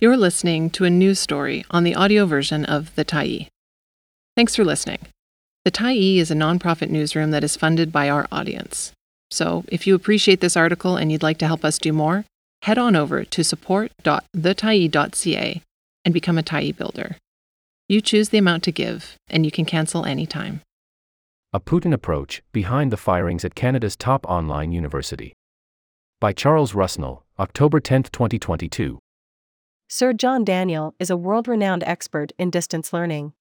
You're listening to a news story on the audio version of The Tyee. Thanks for listening. The Tyee is a nonprofit newsroom that is funded by our audience. So, if you appreciate this article and you'd like to help us do more, head on over to support.thetyee.ca and become a Tyee builder. You choose the amount to give, and you can cancel anytime. A Putin Approach Behind the Firings at Canada's Top Online University. By Charles Rusnell, October 10, 2022. Sir John Daniel is a world renowned expert in distance learning.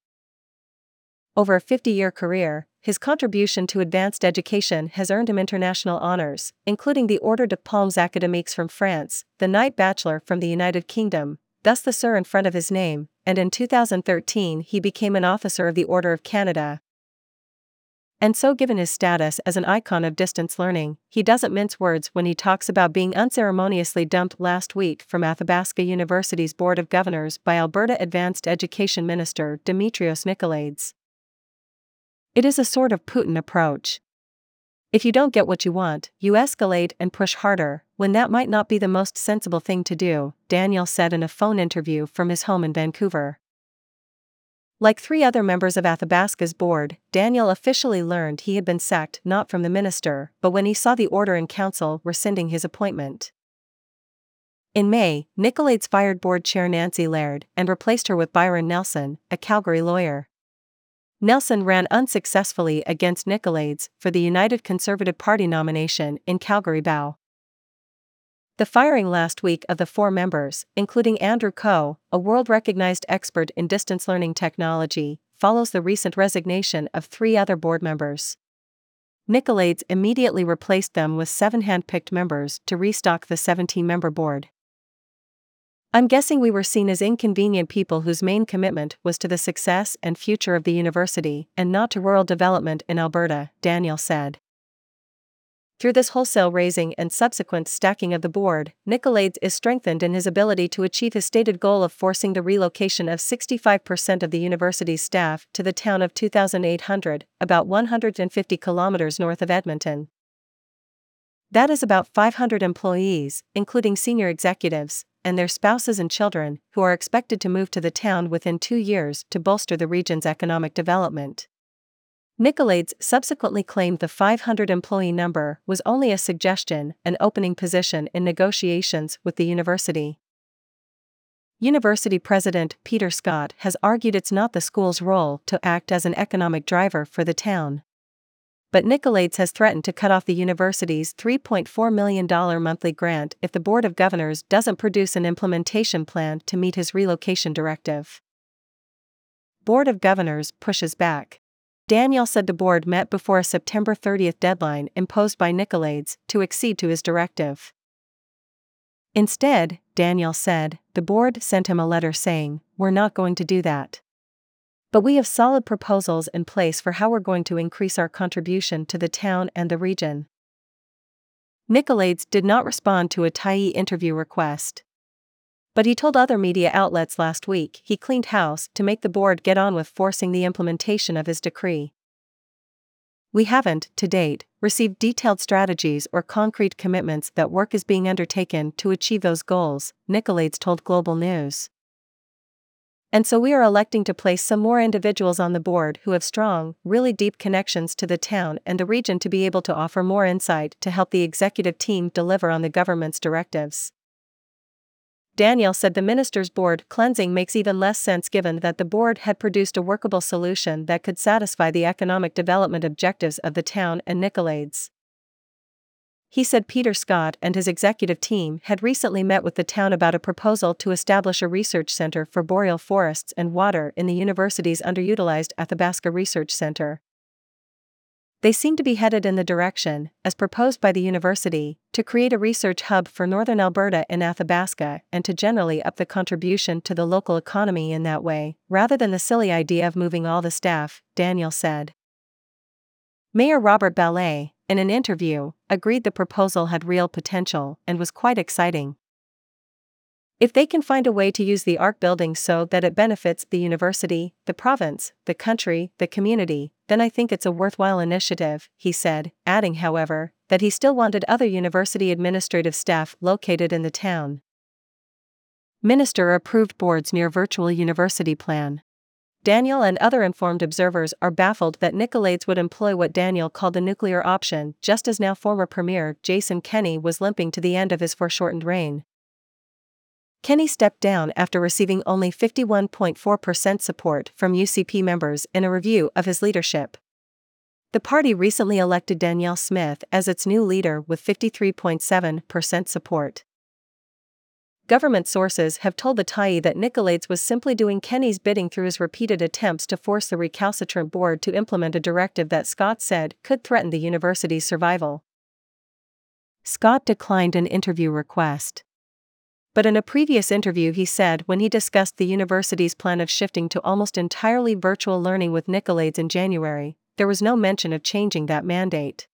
Over a 50 year career, his contribution to advanced education has earned him international honors, including the Ordre de Palmes Académiques from France, the Knight Bachelor from the United Kingdom, thus the Sir in front of his name, and in 2013 he became an Officer of the Order of Canada. And so, given his status as an icon of distance learning, he doesn't mince words when he talks about being unceremoniously dumped last week from Athabasca University's Board of Governors by Alberta Advanced Education Minister Demetrios Nicolaides. It is a sort of Putin approach. If you don't get what you want, you escalate and push harder, when that might not be the most sensible thing to do, Daniel said in a phone interview from his home in Vancouver. Like three other members of Athabasca's board, Daniel officially learned he had been sacked not from the minister, but when he saw the order in council rescinding his appointment. In May, Nicolaides fired board chair Nancy Laird and replaced her with Byron Nelson, a Calgary lawyer. Nelson ran unsuccessfully against Nicolaides for the United Conservative Party nomination in Calgary Bow. The firing last week of the four members, including Andrew Ko, a world recognized expert in distance learning technology, follows the recent resignation of three other board members. Nicolaides immediately replaced them with seven hand picked members to restock the 17 member board. I'm guessing we were seen as inconvenient people whose main commitment was to the success and future of the university and not to rural development in Alberta, Daniel said. Through this wholesale razing and subsequent stacking of the board, Nicolaides is strengthened in his ability to achieve his stated goal of forcing the relocation of 65% of the university's staff to the town of 2800, about 150 kilometers north of Edmonton. That is about 500 employees, including senior executives, and their spouses and children, who are expected to move to the town within two years to bolster the region's economic development. Nicolaides subsequently claimed the 500 employee number was only a suggestion, an opening position in negotiations with the university. University President Peter Scott has argued it's not the school's role to act as an economic driver for the town. But Nicolaides has threatened to cut off the university's $3.4 million monthly grant if the Board of Governors doesn't produce an implementation plan to meet his relocation directive. Board of Governors pushes back. Daniel said the board met before a September 30 deadline imposed by Nicolaides to accede to his directive. Instead, Daniel said, the board sent him a letter saying, We're not going to do that. But we have solid proposals in place for how we're going to increase our contribution to the town and the region. Nicolaides did not respond to a Tyee interview request. But he told other media outlets last week he cleaned house to make the board get on with forcing the implementation of his decree. We haven't, to date, received detailed strategies or concrete commitments that work is being undertaken to achieve those goals, Nicolaides told Global News. And so we are electing to place some more individuals on the board who have strong, really deep connections to the town and the region to be able to offer more insight to help the executive team deliver on the government's directives. Daniel said the minister's board cleansing makes even less sense given that the board had produced a workable solution that could satisfy the economic development objectives of the town and Nicolaides. He said Peter Scott and his executive team had recently met with the town about a proposal to establish a research center for boreal forests and water in the university's underutilized Athabasca Research Center. They seem to be headed in the direction, as proposed by the university, to create a research hub for northern Alberta and Athabasca and to generally up the contribution to the local economy in that way, rather than the silly idea of moving all the staff, Daniel said. Mayor Robert Balay, in an interview, agreed the proposal had real potential and was quite exciting. If they can find a way to use the ARC building so that it benefits the university, the province, the country, the community, then I think it's a worthwhile initiative, he said, adding, however, that he still wanted other university administrative staff located in the town. Minister approved board's near virtual university plan. Daniel and other informed observers are baffled that Nicolaides would employ what Daniel called the nuclear option, just as now former Premier Jason Kenney was limping to the end of his foreshortened reign. Kenney stepped down after receiving only 51.4% support from UCP members in a review of his leadership. The party recently elected Danielle Smith as its new leader with 53.7% support. Government sources have told the Tyee that Nicolaides was simply doing Kenney's bidding through his repeated attempts to force the recalcitrant board to implement a directive that Scott said could threaten the university's survival. Scott declined an interview request. But in a previous interview, he said when he discussed the university's plan of shifting to almost entirely virtual learning with Nicolaides in January, there was no mention of changing that mandate.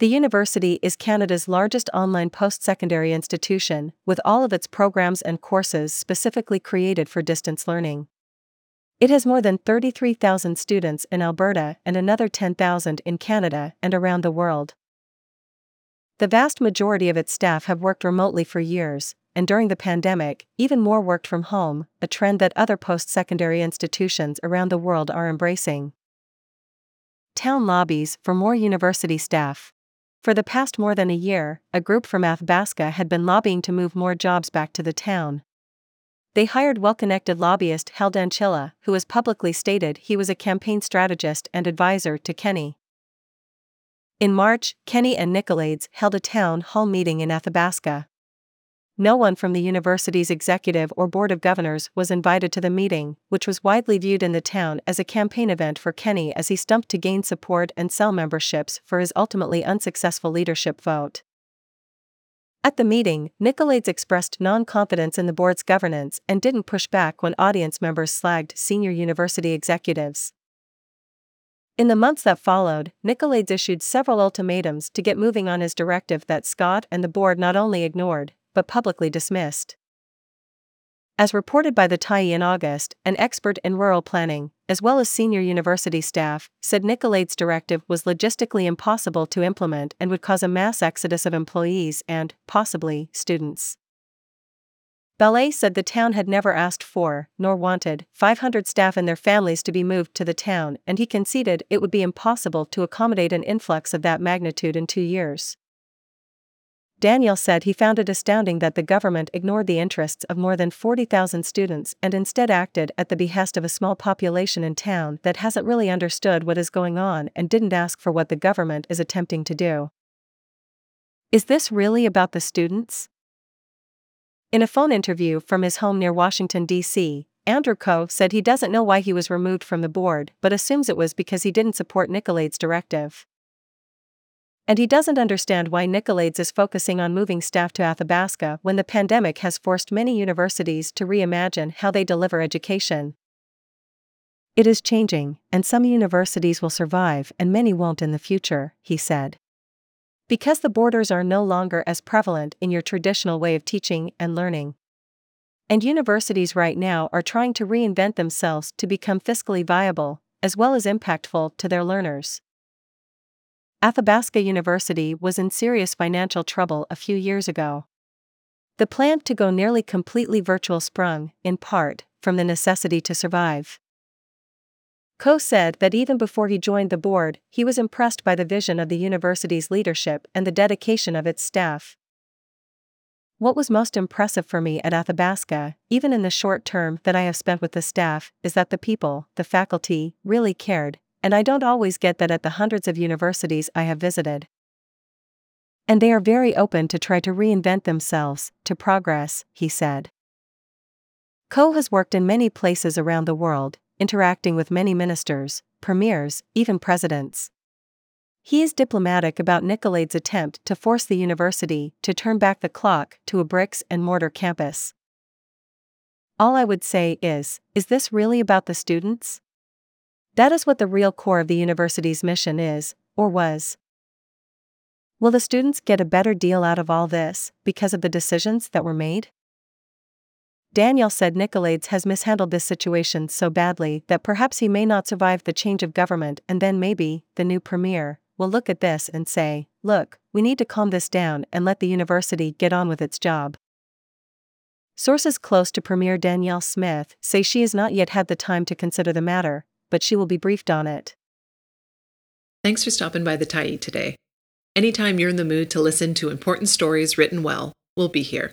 The university is Canada's largest online post secondary institution, with all of its programs and courses specifically created for distance learning. It has more than 33,000 students in Alberta and another 10,000 in Canada and around the world. The vast majority of its staff have worked remotely for years, and during the pandemic, even more worked from home, a trend that other post secondary institutions around the world are embracing. Town lobbies for more university staff. For the past more than a year, a group from Athabasca had been lobbying to move more jobs back to the town. They hired well connected lobbyist Hal Danchilla, who has publicly stated he was a campaign strategist and advisor to Kenney. In March, Kenney and Nicolaides held a town hall meeting in Athabasca. No one from the university's executive or board of governors was invited to the meeting, which was widely viewed in the town as a campaign event for Kenney as he stumped to gain support and sell memberships for his ultimately unsuccessful leadership vote. At the meeting, Nicolaides expressed non confidence in the board's governance and didn't push back when audience members slagged senior university executives. In the months that followed, Nicolaides issued several ultimatums to get moving on his directive that Scott and the board not only ignored, but publicly dismissed. As reported by the Tyee in August, an expert in rural planning, as well as senior university staff, said Nicolaides' directive was logistically impossible to implement and would cause a mass exodus of employees and, possibly, students. Balay said the town had never asked for, nor wanted, 500 staff and their families to be moved to the town, and he conceded it would be impossible to accommodate an influx of that magnitude in two years. Daniel said he found it astounding that the government ignored the interests of more than 40,000 students and instead acted at the behest of a small population in town that hasn't really understood what is going on and didn't ask for what the government is attempting to do. Is this really about the students? In a phone interview from his home near Washington, D.C., Andrew Coe said he doesn't know why he was removed from the board but assumes it was because he didn't support Nicolaides' directive. And he doesn't understand why Nicolaides is focusing on moving staff to Athabasca when the pandemic has forced many universities to reimagine how they deliver education. It is changing, and some universities will survive and many won't in the future, he said. Because the borders are no longer as prevalent in your traditional way of teaching and learning. And universities right now are trying to reinvent themselves to become fiscally viable, as well as impactful to their learners. Athabasca University was in serious financial trouble a few years ago. The plan to go nearly completely virtual sprung, in part, from the necessity to survive. Coe said that even before he joined the board, he was impressed by the vision of the university's leadership and the dedication of its staff. What was most impressive for me at Athabasca, even in the short term that I have spent with the staff, is that the people, the faculty, really cared, and I don't always get that at the hundreds of universities I have visited. And they are very open to try to reinvent themselves, to progress, he said. Coe has worked in many places around the world, interacting with many ministers, premiers, even presidents. He is diplomatic about Nicolaides' attempt to force the university to turn back the clock to a bricks and mortar campus. All I would say is, is this really about the students? That is what the real core of the university's mission is, or was. Will the students get a better deal out of all this because of the decisions that were made? Daniel said Nicolaides has mishandled this situation so badly that perhaps he may not survive the change of government and then maybe, the new premier, will look at this and say, look, we need to calm this down and let the university get on with its job. Sources close to Premier Danielle Smith say she has not yet had the time to consider the matter, but she will be briefed on it. Thanks for stopping by the Tyee today. Anytime you're in the mood to listen to important stories written well, we'll be here.